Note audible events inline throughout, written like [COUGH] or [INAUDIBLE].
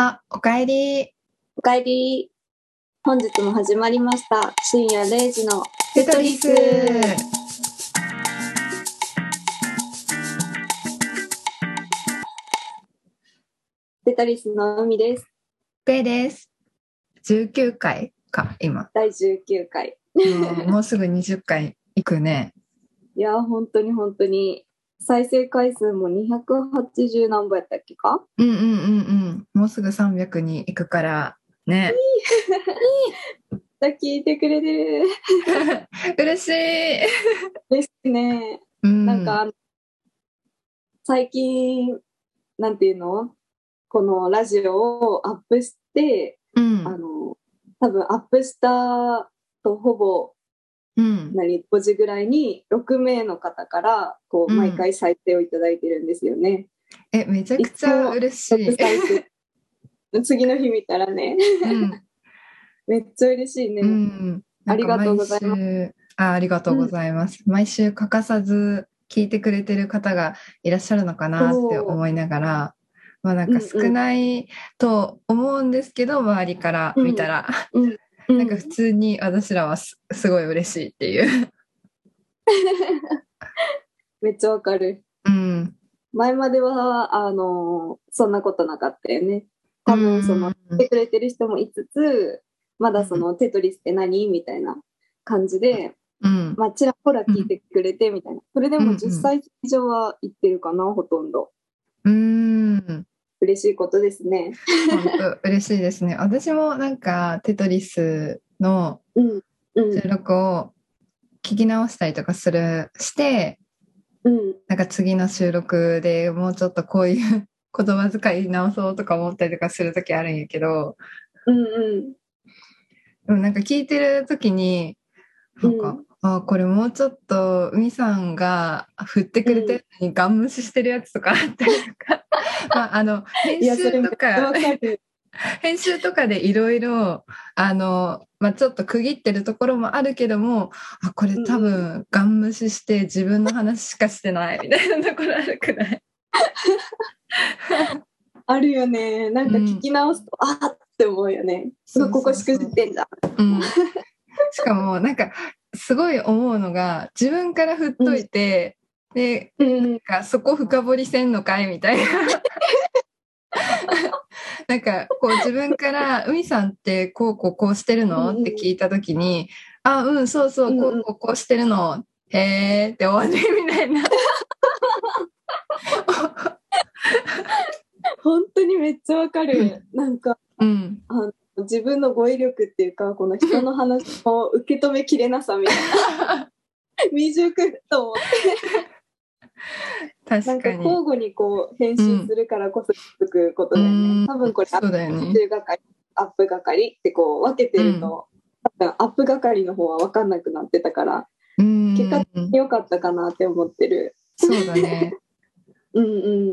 あ、おかえり。おかえり。本日も始まりました。深夜0時のテトリス。テトリスの海です。ペイです。19回か、今。第19回。もうすぐ20回いくね。いやー、本当に本当に。再生回数も280何本やったっけか？うんうんうんうん。もうすぐ300に行くから、ね。聞いてくれてる。[LAUGHS] 嬉しい。ですね。うん、なんか、最近、なんていうの？このラジオをアップして、うんあの、多分アップしたとほぼうん、何5時ぐらいに6名の方からこううん毎回再生をいただいてるんですよね。え、めちゃくちゃ嬉しい。[LAUGHS] 次の日見たらね、うん [LAUGHS] めっちゃ嬉しいね。うん、ありがとうございますす。あありがとうございます。毎週欠かさず聞いてくれてる方がいらっしゃるのかなって思いながら、まあなんか少ないと思うんですけど、周りから見たら、うんなんか普通に私らはすすごい嬉しいっていう。[LAUGHS] めっちゃわかる。うん。前までは、あのそんなことなかったよね。多分その、来てくれてる人もいつつ、まだそのテトリスって何？みたいな感じで、うん。まあ、ちらほら聞いてくれてみたいな。それでもうんうん10歳以上は行ってるかな、ほとんど。うん。嬉しいことですね。本当嬉しいですね。私もなんかテトリスの収。録を聞き直したりとかするして、うん。なんか次の収録でもうちょっとこういう言葉遣い直そうとか思ったりとかする時あるんやけど、うんうん。でもなんか聞いてる時に、なんか、うんあこれもうちょっと海さんが振ってくれてるのにガン無視してるやつとかあったりとか、[LAUGHS] まああの編集とか。[LAUGHS] 編集とかでいろいろあの、まあ、ちょっと区切ってるところもあるけどもあこれ多うん分ガン無視して自分の話しかしてないみたいなところあるくらい？[LAUGHS] あるよね。なんか聞き直すと、あーって思うよね。すごいここしくじってんじゃん。うん、しかもなんかすごい思うのが自分から振っといて、でうんなんかそこ深掘りせんのかいみたいな。[LAUGHS] なんかこう自分から「海さんってこうこうこうしてるの?」って聞いた時に「あうんそうそうこうこうこうしてるのへえ」って終わりみたいな。[LAUGHS] 本当にめっちゃわかる。なんか、うん、自分の語彙力っていうか、この人の話を受け止めきれなさみたいな。[LAUGHS] 未熟と思って。なんか確かに。交互にこう編集するからこそ続くことだようんね。多分これ、アップ係、アップ係ってこう分けてると、多分アップ係の方は分かんなくなってたから、うん結果良かったかなって思ってる。そうだね。[LAUGHS] うんう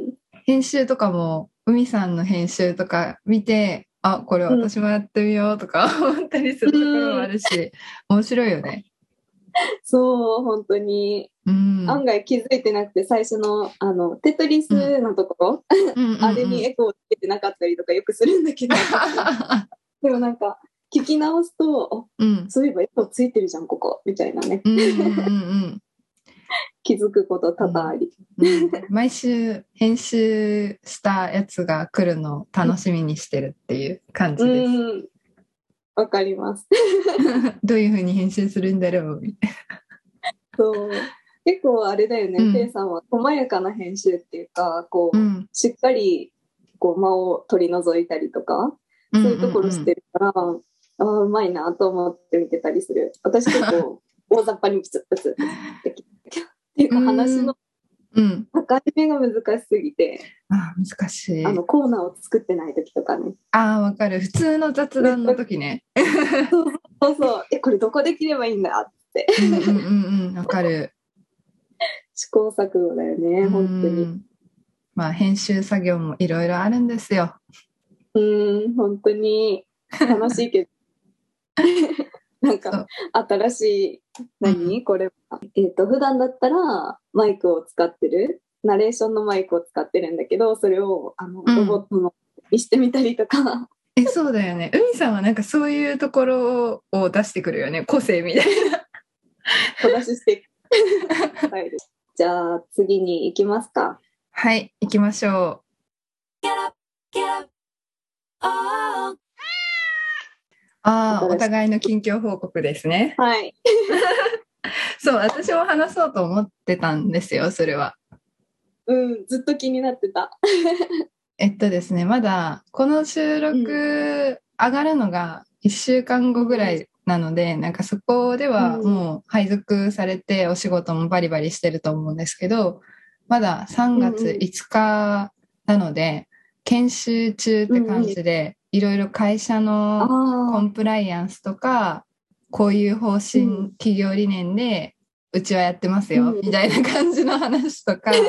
ん。編集とかも海さんの編集とか見てあこれ私もやってみようとか [LAUGHS] 思ったりするところもあるし、面白いよね。そう、本当に。うん、案外気づいてなくて、最初の、あの、テトリスのところ、あれにエコーつけてなかったりとかよくするんだけど、[LAUGHS] でもなんか、聞き直すと、あうん。そういえばエコーついてるじゃん、ここ、みたいなね、うんうんうん気づくこと多々あり。うんうん毎週編集したやつが来るのを楽しみにしてるっていう感じうです。ん。わかります。[LAUGHS] どういうふうに編集するんだろうみたいそう。結構あれだよね、うんペイさんは細やかな編集っていうか、こう、な。うんしっかり、こう、間を取り除いたりとか、そういうところしてるから、ああ、うまいなと思って見てたりする。私結構、大雑把にプツプツって聞いてっていうかうん話のうん。境目が難しすぎて、あ難しい。あのコーナーを作ってない時とかね。ああ、わかる。普通の雑談の時ね。そうそう、え、これどこで切ればいいんだって。うんうんうんうん、わかる。試行錯誤だよね、本当に。うんまあ、編集作業もいろいろあるんですよ。うん、本当に楽しいけど。[LAUGHS] なんか、新しい、何、これは。えっ、と、普段だったらマイクを使ってる、ナレーションのマイクを使ってるんだけど、それを、あの、うんロボットのにしてみたりとか。え、そうだよね。海さんはなんかそういうところを出してくるよね。個性みたいな。[LAUGHS] 小出ししていく。はい、じゃあ次に行きますか。はい、行きましょう。ああ、お互いの近況報告ですね。はい。[LAUGHS] そう、私も話そうと思ってたんですよ、それは。うん、ずっと気になってた。[LAUGHS] えっとですね、まだこの収録上がるのが1週間後ぐらいなので、なんかそこではもう配属されてお仕事もバリバリしてると思うんですけど、まだ3月5日なので、研修中って感じで、いろいろ会社のコンプライアンスとか、こういう方針、企業理念で、うちはやってますよ、みたいな感じの話とか、[LAUGHS]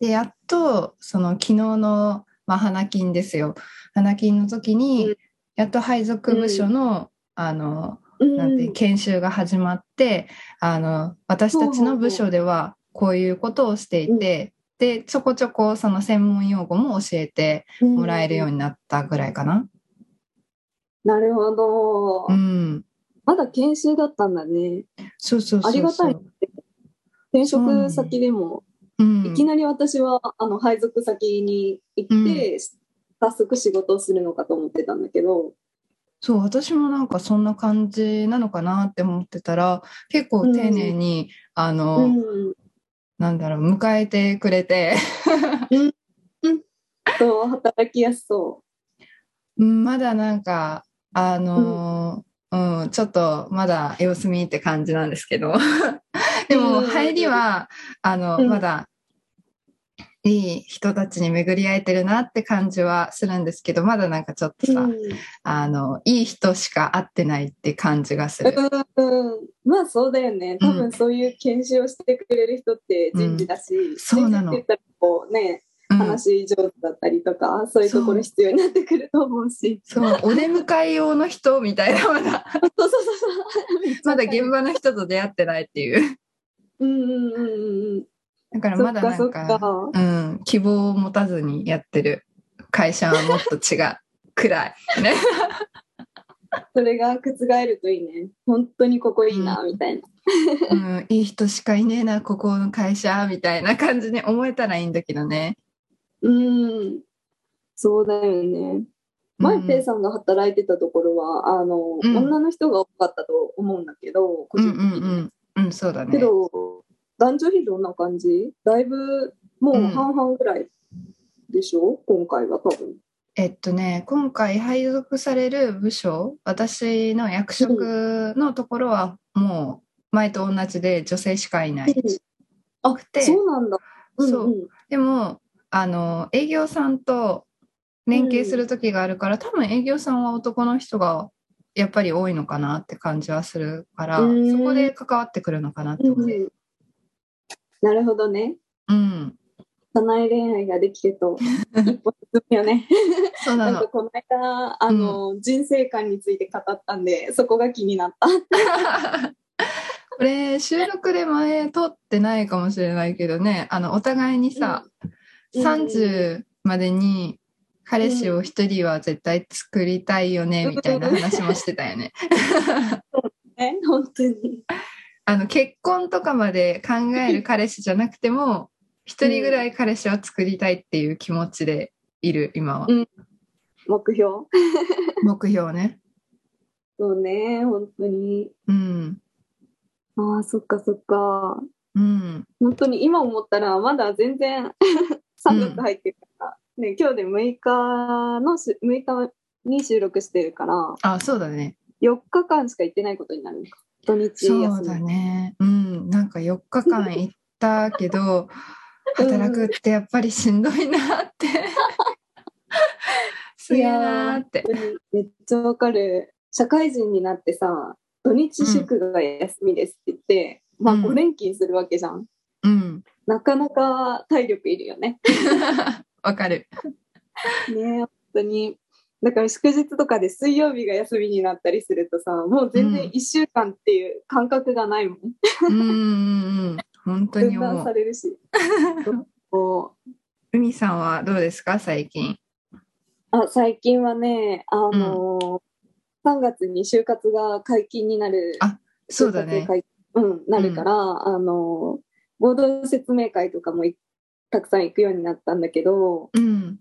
でやっとその昨日の、まあ、花金ですよ。花金の時にやっと配属部署の,、あのなんて研修が始まってあの私たちの部署ではこういうことをしていて、でちょこちょこその専門用語も教えてもらえるようになったぐらいかな。なるほど。うん。まだ研修だったんだね。そうそう。ありがたい。転職先でもうん、いきなり私はあの配属先に行って、うん、早速仕事をするのかと思ってたんだけどそう私もなんかそんな感じなのかなって思ってたら結構丁寧に、うん、あの、うん、なんだろう迎えてくれて。そう働きやすそう。まだなんかあの、うん。ちょっとまだ様子見って感じなんですけど。でも入りは、あの、まだいい人たちに巡り会えてるなって感じはするんですけど、まだなんかちょっとさ、あの、いい人しか会ってないって感じがする。うん、まあそうだよね。多分そういう研修をしてくれる人って人事だし、うん、そうなの。って言ったらこうね、話上手だったりとか、そういうところ必要になってくると思うし。そう、お出迎え用の人みたいな、まだ。そうそうそう [LAUGHS] まだ現場の人と出会ってないっていう。うんうんうんうん。だからまだなんか、うん、希望を持たずにやってる会社はもっと違う [LAUGHS] くらい。ね。[LAUGHS] それが覆るといいね。本当にここいいな、みたいな。うん、いい人しかいねえな、ここの会社、みたいな感じに思えたらいいんだけどね。うん、そうだよね。マイペイさんが働いてたところは、あの、うん、女の人が多かったと思うんだけど、個人的に。うんうんうんうん、そうだね。けど、男女比どんな感じ？だいぶ、もう半々ぐらいでしょ、うん、今回は多分。えっとね、今回配属される部署、私の役職のところはもう前と同じで女性しかいない。うん、あ、そうなんだ。そう。でも、あの、営業さんと連携する時があるから、多分営業さんは男の人がやっぱり多いのかなって感じはするから、そこで関わってくるのかなって思う。うん、なるほどね。うん。社内恋愛ができると [LAUGHS] 一歩進むよね。[LAUGHS] そうなの。なんかこの間、あの、うん、人生観について語ったんで、そこが気になった。[LAUGHS] これ、収録で前撮ってないかもしれないけどね、あの、お互いにさ、うん、30までに彼氏を一人は絶対作りたいよね、みたいな話もしてたよね。そうね、本当に。あの、結婚とかまで考える彼氏じゃなくても、一人ぐらい彼氏を作りたいっていう気持ちでいる、今は。うん、目標？[LAUGHS] 目標ね。そうね、本当に。うん。ああ、そっかそっか。うん。本当に今思ったら、まだ全然 [LAUGHS] 3月入ってるから、うん、ね、今日で6日のし、6日に収録してるから、あ、そうだね。4日間しか行ってないことになるのか。土日そうだね。うん。なんか4日間行ったけど、働くってやっぱりしんどいなって。[LAUGHS] すげえなって。めっちゃわかる。社会人になってさ、土日祝が休みですって言って、うん、まあ5連勤するわけじゃん。うん。なかなか体力いるよね。[LAUGHS] わかる。ね本当に。だから祝日とかで水曜日が休みになったりするとさ、もう全然1週間っていう感覚がないもん。うん、うん、本当に分断されるし。[LAUGHS] 海さんはどうですか？最近。あ、最近はね、あのー、3月に就活が解禁になる。あ、そうだね。うん、なるから、あのー、合同説明会とかもたくさん行くようになったんだけど、うん。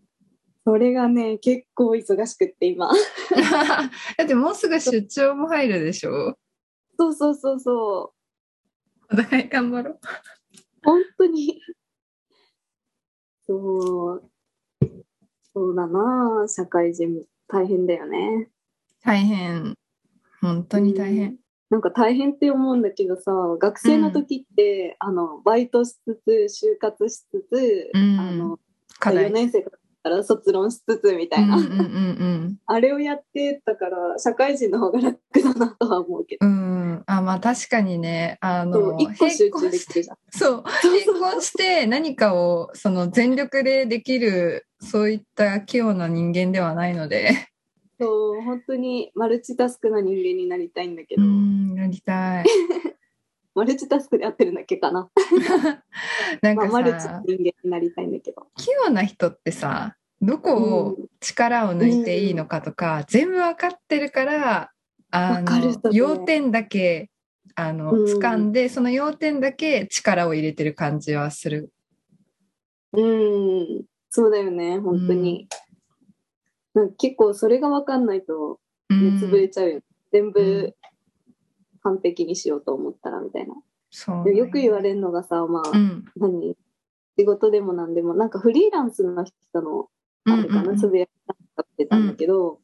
それがね、結構忙しくって今。[LAUGHS] だってもうすぐ出張も入るでしょ？そうそうそうそう。お互い頑張ろう。本当に。そう。そうだな社会人大変だよね。大変。本当に大変。うんなんか大変って思うんだけどさ、学生の時って、うん、あの、バイトしつつ、就活しつつ、うん、あの、課題4年生から卒論しつつみたいな、うんうんうんうん、あれをやってたから、社会人の方が楽だなとは思うけど。うん。あ、まあ確かにね、あの、一個集中できるじゃん。[LAUGHS] そう。並行して何かを、その全力でできる、そういった器用な人間ではないので。そう、本当にマルチタスクな人間になりたいんだけど。うん、なりたい。[LAUGHS] マルチタスクでやってるんだっけかな。[LAUGHS] なんかさ、まあ、マルチ人間になりたいんだけど。器用な人ってさ、どこを力を抜いていいのかとか、うん、全部わかってるから、あの、ね、要点だけ、あの、うん、掴んで、その要点だけ力を入れてる感じはする。うん、そうだよね、本当に。なんか結構それが分かんないと目つぶれちゃうよ、うん、全部完璧にしようと思ったらみたいな。そう、ね、よく言われるのがさ、まあ、うん、何？仕事でも何でも、なんかフリーランスの人の、あれかな、つぶやきってたんだけど、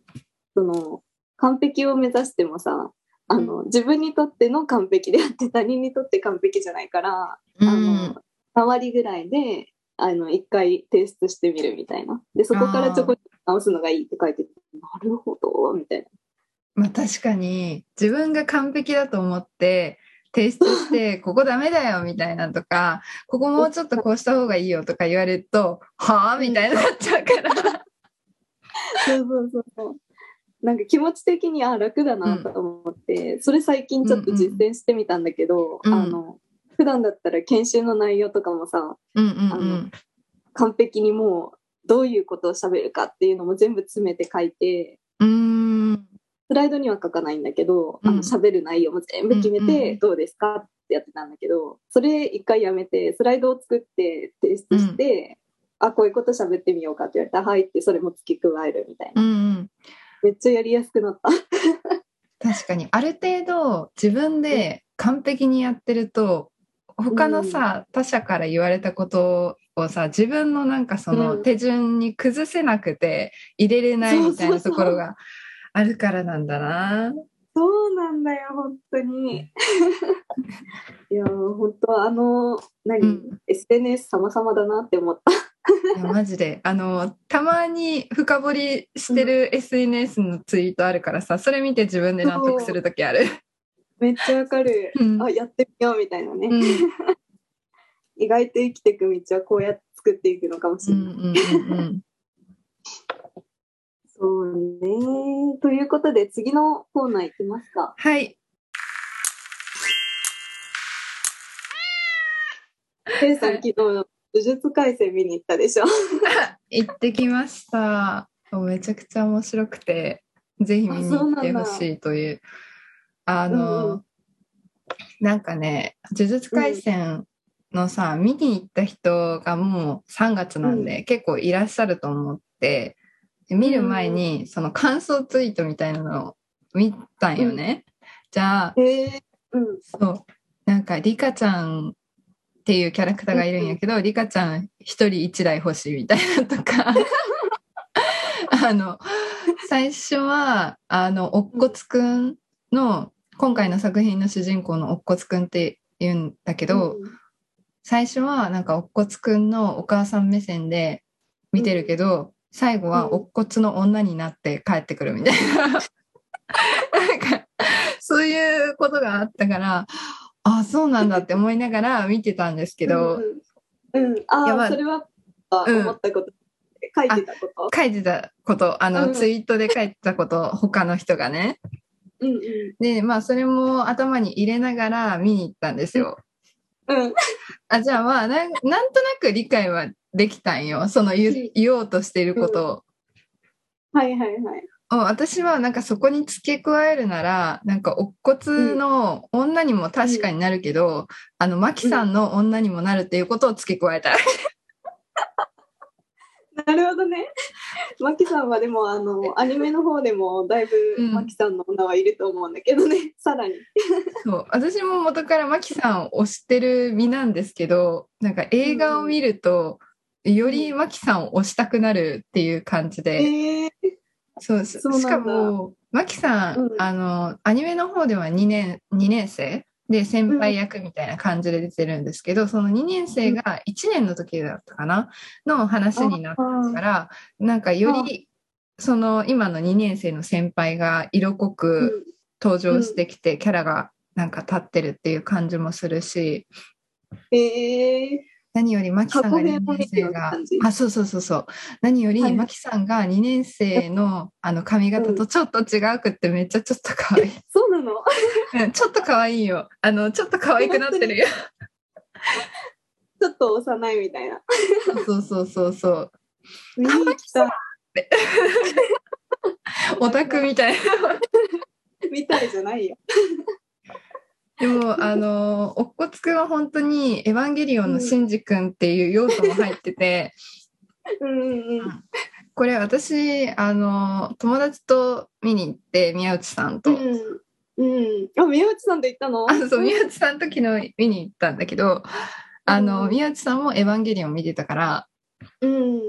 その、完璧を目指してもさ、あの、自分にとっての完璧であって他人にとって完璧じゃないから、あの、3割ぐらいで、あの、一回提出してみるみたいな。で、そこからちょこちょこ直すのがいいって書いてて、なるほど、みたいな。まあ確かに、自分が完璧だと思って、提出して、[LAUGHS] ここダメだよみたいなとか、ここもうちょっとこうした方がいいよとか言われると、はあみたいになっちゃうから。そうそうそうそう。なんか気持ち的にあ楽だなと思って、うん、それ最近ちょっと実践してみたんだけど、うん、あの、普段だったら研修の内容とかもさ、うんうんうん、あの完璧にもうどういうことを喋るかっていうのも全部詰めて書いて、うんスライドには書かないんだけど、あの喋る内容も全部決めて、どうですかってやってたんだけど、それ一回やめて、スライドを作って提出して、うん、あ、こういうこと喋ってみようかって言われたら、はいってそれも付け加えるみたいな。うんうん、めっちゃやりやすくなった。[LAUGHS] 確かに、ある程度自分で完璧にやってると、他のさ、他者から言われたことをさ自分のなんかその手順に崩せなくて入れれないみたいなところがあるからなんだな。そうなんだよ本当に。いや本当あの何、うん、SNS 様々だなって思った。いやマジであのたまに深掘りしてる SNS のツイートあるからさ、それ見て自分で納得する時ある。めっちゃわかる、うん、あやってみようみたいなね、うん、[LAUGHS] 意外と生きていく道はこうやって作っていくのかもしれない。うんうんうんうん、そうね。ということで次のコーナーいきますか。はい。ペイさん、昨日呪術廻戦見に行ったでしょ？[LAUGHS] 行ってきました。めちゃくちゃ面白くて、ぜひ見に行ってほしいという。あの、うん、なんかね、呪術廻戦のさ、うん、見に行った人がもう3月なんで、うん、結構いらっしゃると思って、見る前にその感想ツイートみたいなのを見たんよね。じゃあ、そう、なんかリカちゃんっていうキャラクターがいるんやけど、リカちゃん一人一台欲しいみたいなとか、[LAUGHS] あの、最初は、あの、おっこつくんの、今回の作品の主人公のおっこつくんって言うんだけど、うん、最初はなんかおっこつくんのお母さん目線で見てるけど、うん、最後はおっこつの女になって帰ってくるみたいな。なんか、そういうことがあったから、あ、そうなんだって思いながら見てたんですけど。うん、うん、あ、まあ、それは思ったこと。書いてたこと？書いてたこと、あの、ツイートで書いてたこと、他の人がね。うんうん、で、まあ、それも頭に入れながら見に行ったんですよ。うん。あ、じゃあまあなん、なんとなく理解はできたんよ。その言言おうとしていることを。はいはいはい。私はなんかそこに付け加えるなら、なんか乙骨の女にも確かになるけど、あの、マキさんの女にもなるっていうことを付け加えたい。[LAUGHS] なるほどね。マキさんはでもあのアニメの方でもだいぶうんマキさんの女はいると思うんだけどね、[LAUGHS] さらに。そう私も元からマキさんを推してる身なんですけどなんか映画を見ると、よりマキさんを推したくなるっていう感じで、えー、そうしかもマキさん、うん。あのアニメの方では2年 ,2 年生で先輩役みたいな感じで出てるんですけど、その2年生が1年の時だったかなの話になったからなんかよりその今の2年生の先輩が色濃く登場してきて、キャラがなんか立ってるっていう感じもするし。うん、え何よりマキさんが2過去編を見年生があそうそうそうそう。何よりはい。マキさんが2年生のあの髪型とちょっと違うくってめっちゃちょっと可愛い、ー、そうなの？うんちょっと可愛いよ。あのちょっと可愛くなってるよ。ちょっと幼いみたいな。そうそうそうそう。見に行きたい。[LAUGHS] オタクみたいな。みたいじゃないよ。でも [LAUGHS] あのおっこつくんは本当に「エヴァンゲリオン」のシンジ君っていう要素も入ってて、[LAUGHS] うんうんうん。これ私あの友達と見に行って宮内さんと、うん。うん。あ、宮内さんと行ったの？あそう宮内さんと昨日見に行ったんだけどあの、うん宮内さんも「エヴァンゲリオン」見てたから、うん。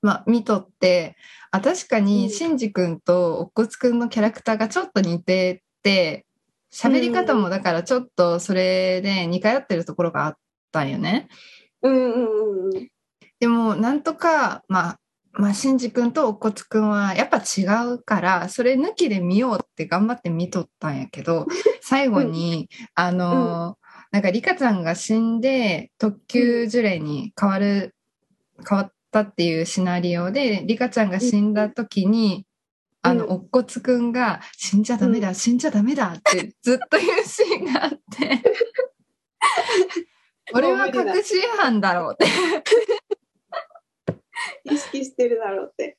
まあ、見とってあ確かうんにシンジ君とおっこつくんのキャラクターがちょっと似てて喋り方もだからちょっとそれで似通ってるところがあったんよね。うんうんうんうん。でもなんとかまあまあ、シンジ君とおっこつくんはやっぱ違うからそれ抜きで見ようって頑張って見とったんやけど [LAUGHS] 最後に、あのなんかリカちゃんが死んで特級呪霊に変わる、変わったっていうシナリオでリカちゃんが死んだ時に、あのうん。おっこつくんが「死んじゃダメだ、死んじゃダメだ [LAUGHS]」ってずっと言うシーンがあって。[LAUGHS] 俺は確信犯だろうって。意識してるだろうって。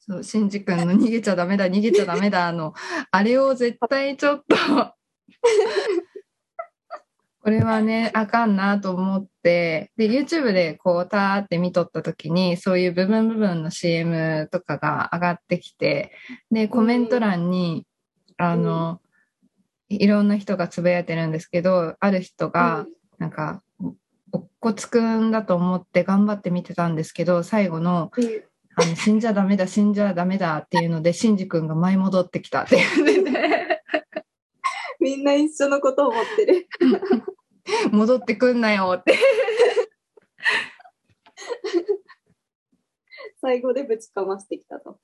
そう、シンジ君の逃げちゃダメだ、逃げちゃダメだ、あの、あれを絶対ちょっと、これはね、あかんなと思って、で、YouTube でこう、たーって見とった時に、そういう部分部分の CM とかが上がってきて、で、コメント欄に、あの、いろんな人がつぶやいてるんですけど、ある人が、なんか、おっこつくんだと思って頑張って見てたんですけど、最後の、うん。あの死んじゃダメだ死んじゃダメだっていうのでシンジ君が舞い戻ってきたって言っててみんな一緒のことを思ってる。[LAUGHS] [LAUGHS] 戻ってくんなよって。[LAUGHS] 最後でぶちかましてきたと。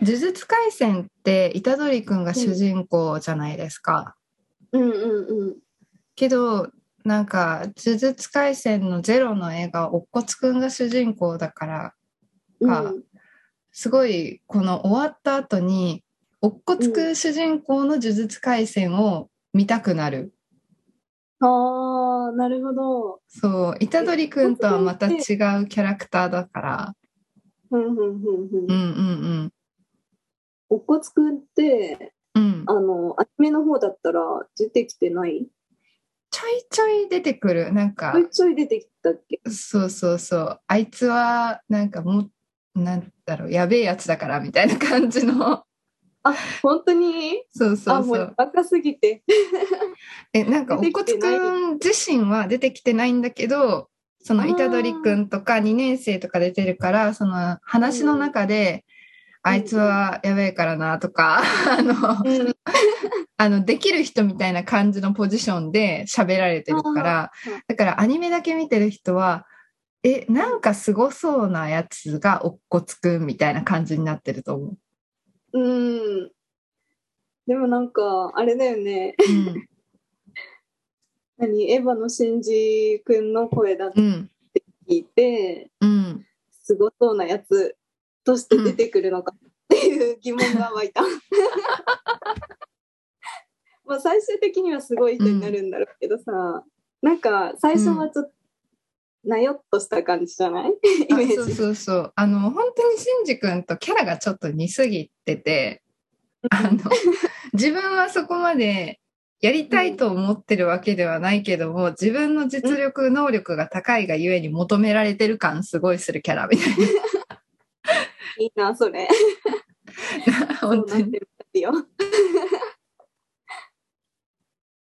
呪術廻戦って虎杖君が主人公じゃないですか、うんうんうん。けどなんか呪術廻戦のゼロの映画おっこつくんが主人公だからかうん。すごいこの終わった後におっこつくん主人公の呪術廻戦を見たくなる、ああ、なるほど。そう虎杖君とはまた違うキャラクターだから。うんうんうんうん。うんうんおっこつくんって、うん。うんあの、アニメの方だったら出てきてない？ちょいちょい出てくる。なんかちょいちょい出てきたっけ？そうそうそう。あいつはなんかもうなんだろうやべえやつだからみたいな感じのあ、本当に？そうそあ、もう。そうう若すぎて。えなんかお出こつくん自身は出てきてないんだけどその虎杖くんとか2年生とか出てるからその話の中で、あいつはやべえからなとかあのうん。あの [LAUGHS] できる人みたいな感じのポジションで喋られてるからだからアニメだけ見てる人はえなんかすごそうなやつがおっこつくんみたいな感じになってると思う。うん。でもなんか、あれだよね。うん何？エヴァのシンジ君の声だってうん聞いて、うんすごそうなやつとして出てくるのかっていう疑問が湧いた。[LAUGHS] まあ最終的にはすごい人になるんだろうけどさ、なんか最初はちょっなよっとした感じじゃない？[LAUGHS] イメージ。そうそうそう。あの、本当にシンジ君とキャラがちょっと似すぎてて、あの、自分はそこまでやりたいと思ってるわけではないけども、自分の実力、能力が高いがゆえに求められてる感すごいするキャラみたいいいな、それ。な。[LAUGHS] 本当に。っ。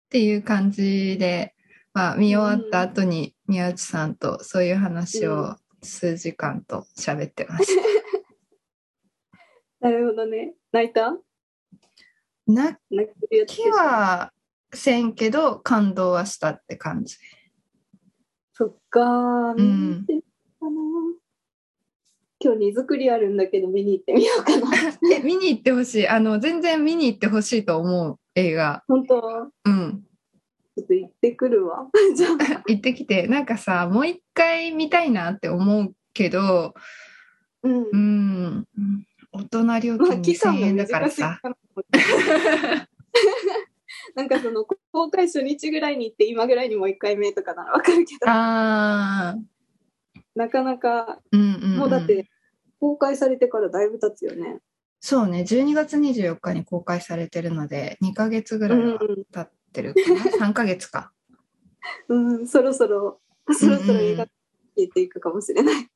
ていう感じで、まあ、見終わった後に宮内さんとそういう話を数時間と喋ってました。[LAUGHS] なるほどね。泣いた？泣きょはせんけど感動はしたって感じ。そっかー、見に行ってみようかな。今日荷造りあるんだけど見に行ってみようかな。[LAUGHS] え、見に行ってほしい。あの、全然見に行ってほしいと思う映画。本当？うん。ちょっと行ってくるわ。[LAUGHS] じゃあ。行ってきて、なんかさ、もう一回見たいなって思うけど、うんう。ん、大人料まあ、金期間2000も円だからさ。かなと思って。[LAUGHS] なんかその公開初日ぐらいに行って今ぐらいにもう1回目とかならわかるけどああ、なかなかうんうん、うん。もうだって公開されてからだいぶ経つよね。そうね、12月24日に公開されてるので、2ヶ月ぐらいは経ってるかな、[LAUGHS] 3ヶ月か。うん、うん、そろそろそろそろ映画消えていくかもしれない。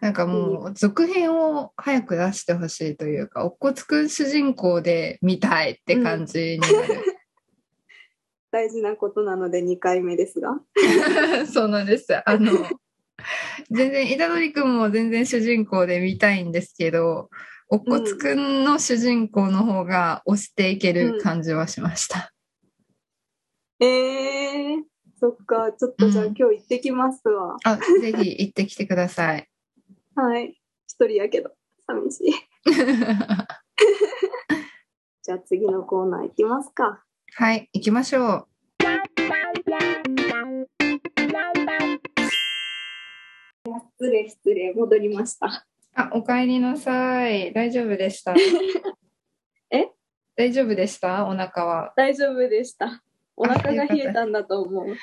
なんかもう続編を早く出してほしいというか、おっこつくん主人公で見たいって感じになる。[LAUGHS] 大事なことなので2回目ですが。[LAUGHS] そうなんです。あの、全然、虎杖くんも全然主人公で見たいんですけど、おっこつくんの主人公の方が押していける感じはしました。えー、そっか、ちょっとじゃあうん今日行ってきますわ。あ、ぜひ行ってきてください。はい。一人やけど、寂しい。[LAUGHS] じゃあ次のコーナー行きますか。はい、行きましょ失礼失礼、戻りました。う。あ、お帰りなさい。大丈夫でした？[LAUGHS] え？大丈夫でした？お腹は。大丈夫でした。お腹が冷えたんだと思う。[LAUGHS]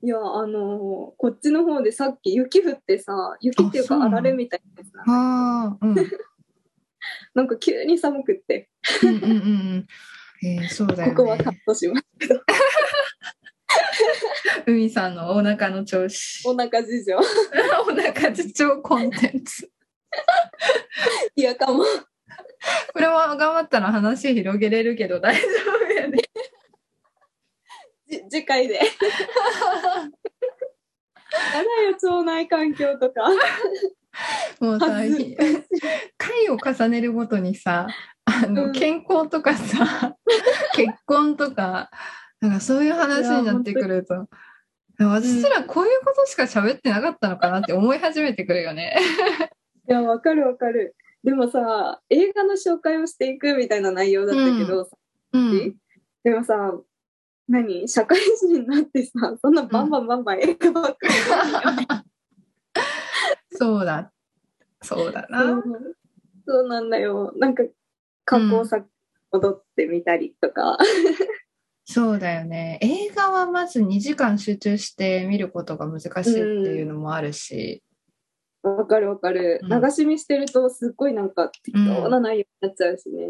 いや、あのーこっちの方でさっき雪降ってさ、雪っていうかあられみたいなやつなああ、うん。[LAUGHS] なんか急に寒くって、うんうんうんうん。えー、そうだよここはカッね。トしますけど、[LAUGHS] 海さんのお腹の調子。お腹事情。お腹事情コンテンツ。いやかも。[LAUGHS] これも頑張ったら話広げれるけど大丈夫やね。[LAUGHS] じ次回で。やだよ、腸内環境とか。もうさ、回を重ねるごとにさ、あの、うん健康とかさ、[LAUGHS] 結婚とか、なんかそういう話になってくると、私らこういうことしか喋ってなかったのかなって思い始めてくるよね。いや、わかるわかる。でもさ、映画の紹介をしていくみたいな内容だったけど、うん。でもさ、何？社会人になってさ、そんなバンバンバンバン映画ばっかりそうだ。そうだそな。うそうなんだよ。なんか、過去さ、戻ってみたりとか。そうだよね。映画はまず2時間集中して見ることが難しいっていうのもあるし。わかるわかる。うん流し見してると、すっごいなんか適当な内容になっちゃうしね。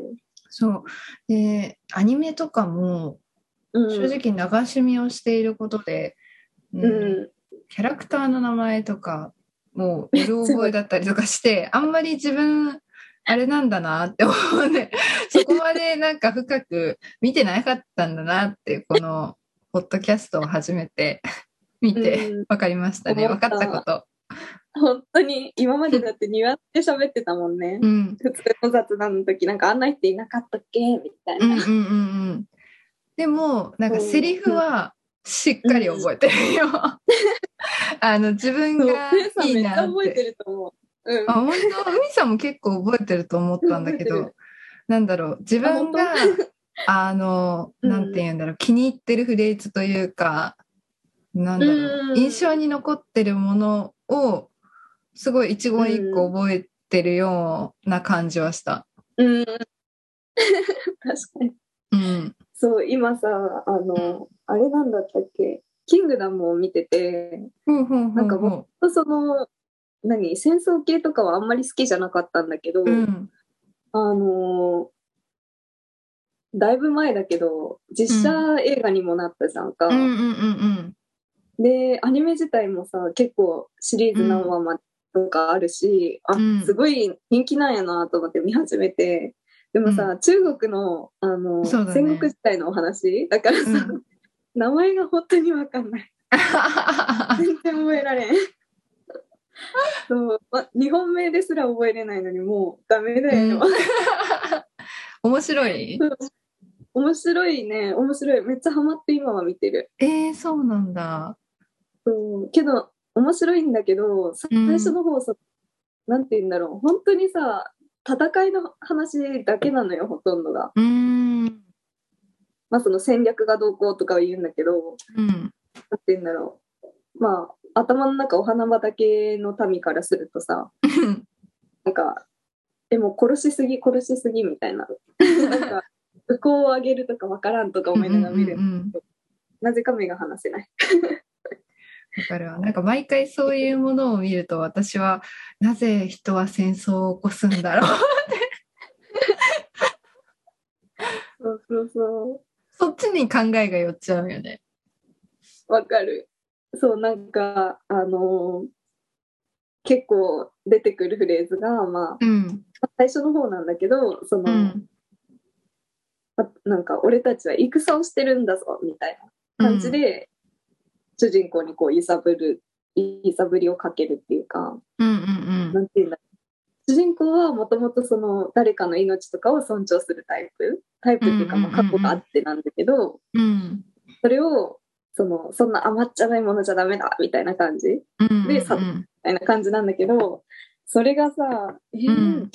そう。で、アニメとかも、うん、正直流し見をしていることで、うんうん。キャラクターの名前とか、もう、うろ覚えだったりとかして、[LAUGHS] あんまり自分、あれなんだなって思うね。[LAUGHS] そこまでなんか深く見てなかったんだなって、この、ポッドキャストを始めて、見てうん、分かりましたね。分かったこと。本当に、今までだって庭で喋ってたもんね。うん。普通の雑談の時、なんかあんな人いなかったっけ？みたいな。うんうんうんうん。でも、なんかセリフはしっかり覚えてるよ。[LAUGHS] あの、自分がいいなっめっちゃ覚えてて。ると思う。うんあ、。本当？海さんも結構覚えてると思ったんだけどなんだろう、自分があ、[LAUGHS] あの、うんなんて言うんだろう、気に入ってるフレーズというか、なんだろう、うん印象に残ってるものを、すごい一言一句覚えてるような感じはした。うん。[LAUGHS] 確かに。うん。そう、今さ、あの、あれなんだったっけ？キングダムを見てて、なんかもっとその、何、戦争系とかはあんまり好きじゃなかったんだけど、うん、あのだいぶ前だけど、実写映画にもなったじゃんか。で、アニメ自体もさ、結構シリーズ何話までとかあるし、うん、あ、すごい人気なんやなと思って見始めて、でもさ、うん、中国の、あの、ね、戦国時代のお話？だからさ、うん、名前が本当にわかんない。[LAUGHS] 全然覚えられん。そうま、日本名ですら覚えれないのにもうダメだよ。[LAUGHS] 面白い？面白いね。面白い。めっちゃハマって今は見てる。えー、そうなんだ。そうけど、面白いんだけど、最初の方さ、うん、なんて言うんだろう。本当にさ、戦いの話だけなのよ、ほとんどが。うん。まあ、その戦略がどうこうとかは言うんだけど、うん。なんて言うんだろう。まあ、頭の中お花畑の民からするとさ、なんか、でも殺しすぎ、殺しすぎみたいな。なんか、向こうを上げるとかわからんとか思いながら見るんなぜか目が離せない。わかるわ。なんか毎回そういうものを見ると私はなぜ人は戦争を起こすんだろう？ってそうそうそう。そっちに考えが寄っちゃうよね。わかる。そう、なんか、あのー、結構出てくるフレーズが、まあ、うん、最初の方なんだけど、その、うん、なんか、俺たちは戦をしてるんだぞ、みたいな感じで、主人公にこう揺さぶる揺さぶりをかけるっていうか、うんうんうん、なんていうんだ主人公はもともとその誰かの命とかを尊重するタイプ。タイプっていうかまあ過去があってなんだけど、うん、それをそのそんな甘っちゃないものじゃダメだみたいな感じ、うんうん、でさみたいな感じなんだけどそれがさえー、うん、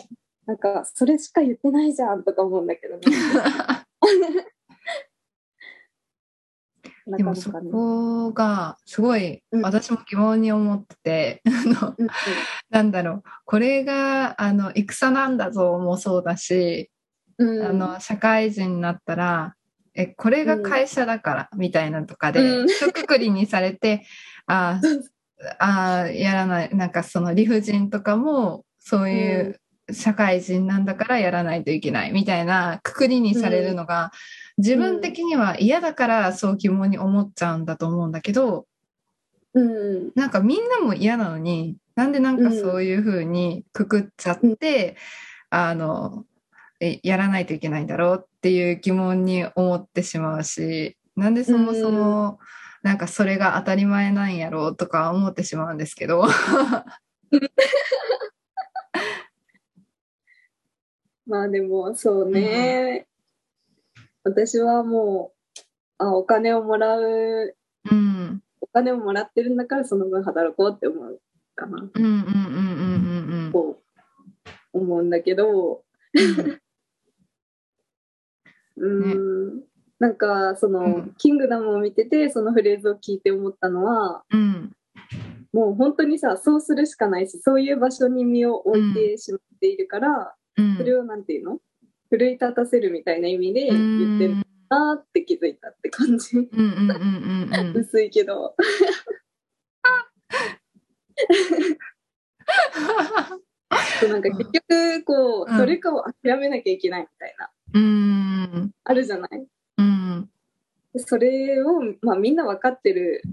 なんかそれしか言ってないじゃんとか思うんだけどね。[LAUGHS] でもそこがすごい私も疑問に思ってて、[LAUGHS] あの、なんだろう。これがあの戦なんだぞもそうだし、うん、あの社会人になったらえこれが会社だからみたいなとかで、一括りにされて [LAUGHS] ああやらないなんかその理不尽とかもそういう社会人なんだからやらないといけないみたいなくくりにされるのが、自分的には嫌だからそう疑問に思っちゃうんだと思うんだけど、うん、なんかみんなも嫌なのになんでなんかそういうふうにくくっちゃって、うん、あのやらないといけないんだろうっていう疑問に思ってしまうしなんでそもそもなんかそれが当たり前なんやろうとか思ってしまうんですけど。[LAUGHS] まあでもそうね、私はもう、あ、お金をもらう、うん、お金をもらってるんだからその分働こうって思うかな。うんうんうんうんうんうん。こう思うんだけど、うん、ね、なんかその、うん、キングダムを見ててそのフレーズを聞いて思ったのは、うん、もう本当にさそうするしかないしそういう場所に身を置いてしまっているから、うん、それをなんていうの？奮い立たせるみたいな意味で言ってるなって気づいたって感じ。薄いけど。なんか結局こう、どれかを諦めなきゃいけないみたいな、うん、あるじゃない、うん、それを、まあ、みんな分かってる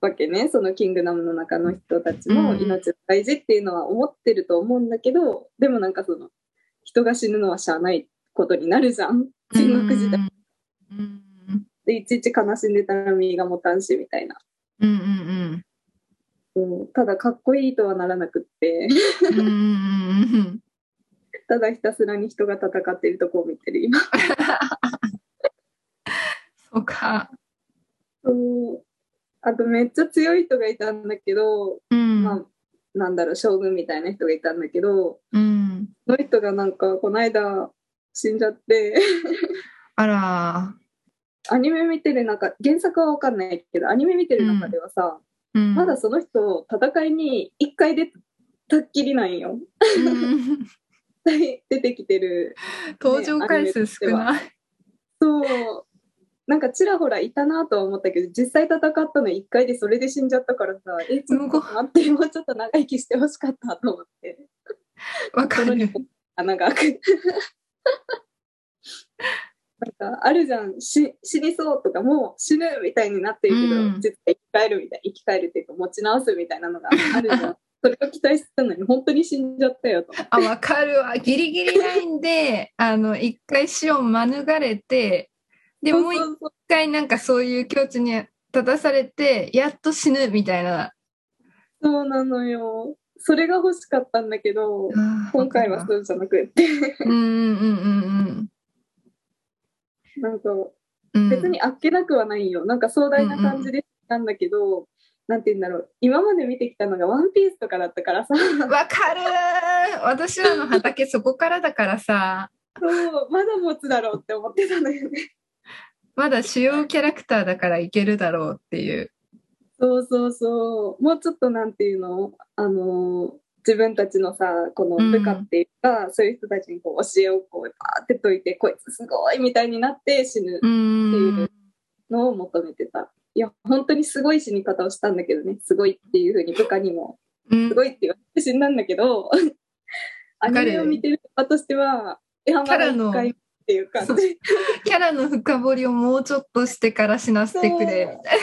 わけね。そのキングダムの中の人たちも命大事っていうのは思ってると思うんだけど、でもなんかその人が死ぬのはしゃあないことになるじゃん。戦国時代。でいちいち悲しんでたら身が持たんしみたいな。うんうんうん、ただかっこいいとはならなくって。ただひたすらに人が戦っているとこを見てる今。そうか。そう。あとめっちゃ強い人がいたんだけど、うん、まあなんだろう将軍みたいな人がいたんだけど、うん、その人がなんかこの間死んじゃってあらアニメ見てる中原作は分かんないけどアニメ見てる中ではさ、うん、まだその人戦いに1回出たっきりなんよ。出てきてる、[LAUGHS] 登場回数少ない。そうなんかちらほらいたなとは思ったけど、実際戦ったの1回でそれで死んじゃったからさ、え、ちょっと待って、もうちょっと長生きしてほしかったと思って。わかる。穴が開く。なんかあるじゃん。し死にそうとかもう死ぬみたいになってるけど、うん。実は生き返るみたい生き返るっていうか持ち直すみたいなのがあるじゃん。それを期待してたのに本当に死んじゃったよとあ、わかるわ。ギリギリラインで、[LAUGHS] あの、一回死を免れて、で、もう一回なんかそういう境地に立たされて、やっと死ぬみたいな。そうなのよそれが欲しかったんだけど今回はそうじゃなくって。うんうんうんなんかうん。うん。別にあっけなくはないよ。なんか壮大な感じでしたんだけど、なんて言うんだろう。今まで見てきたのがワンピースとかだったからさ。[LAUGHS] わかるー。私らの畑そこからだからさ、そう。まだ持つだろうって思ってたのよね。まだ主要キャラクターだからいけるだろうっていう。そうそうそう。もうちょっとなんていうの？あのー自分たちのさ、この部下っていうか、そういう人たちにこう教えをこうバーって解いて、こいつすごいみたいになって死ぬうーん。のを求めてた。いや、本当にすごい死に方をしたんだけどね、すごいっていうふうに部下にも、うん。すごいって言われて死んだんだけど、アニメを見てる側としては、いや、まだ一回っていう感じ。キャラの深掘りをもうちょっとしてから死なせてくれ、みたい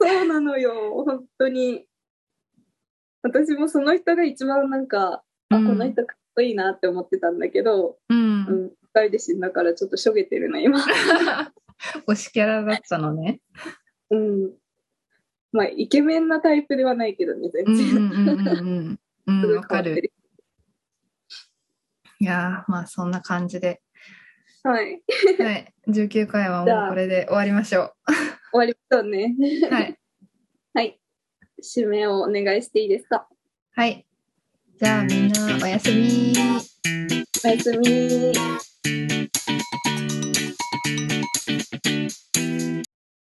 そうなのよ、本当に。私もその人が一番なんか、な。あ、この人かっこいいなって思ってたんだけど、うん。ううん。ん、二人で死んだからちょっとしょげてるな、今。[LAUGHS] 推しキャラだったのね。うん。まあ、イケメンなタイプではないけどね、全うん然。うんうんうんうん。うん、[LAUGHS] わかる。いやーまあそんな感じで。はい。はい。19回はもうこれで終わりましょ終わりましょうね。う。はい。はい。締めをお願いしていいですか？はい。じゃあみんなおやすみ。おやすみ。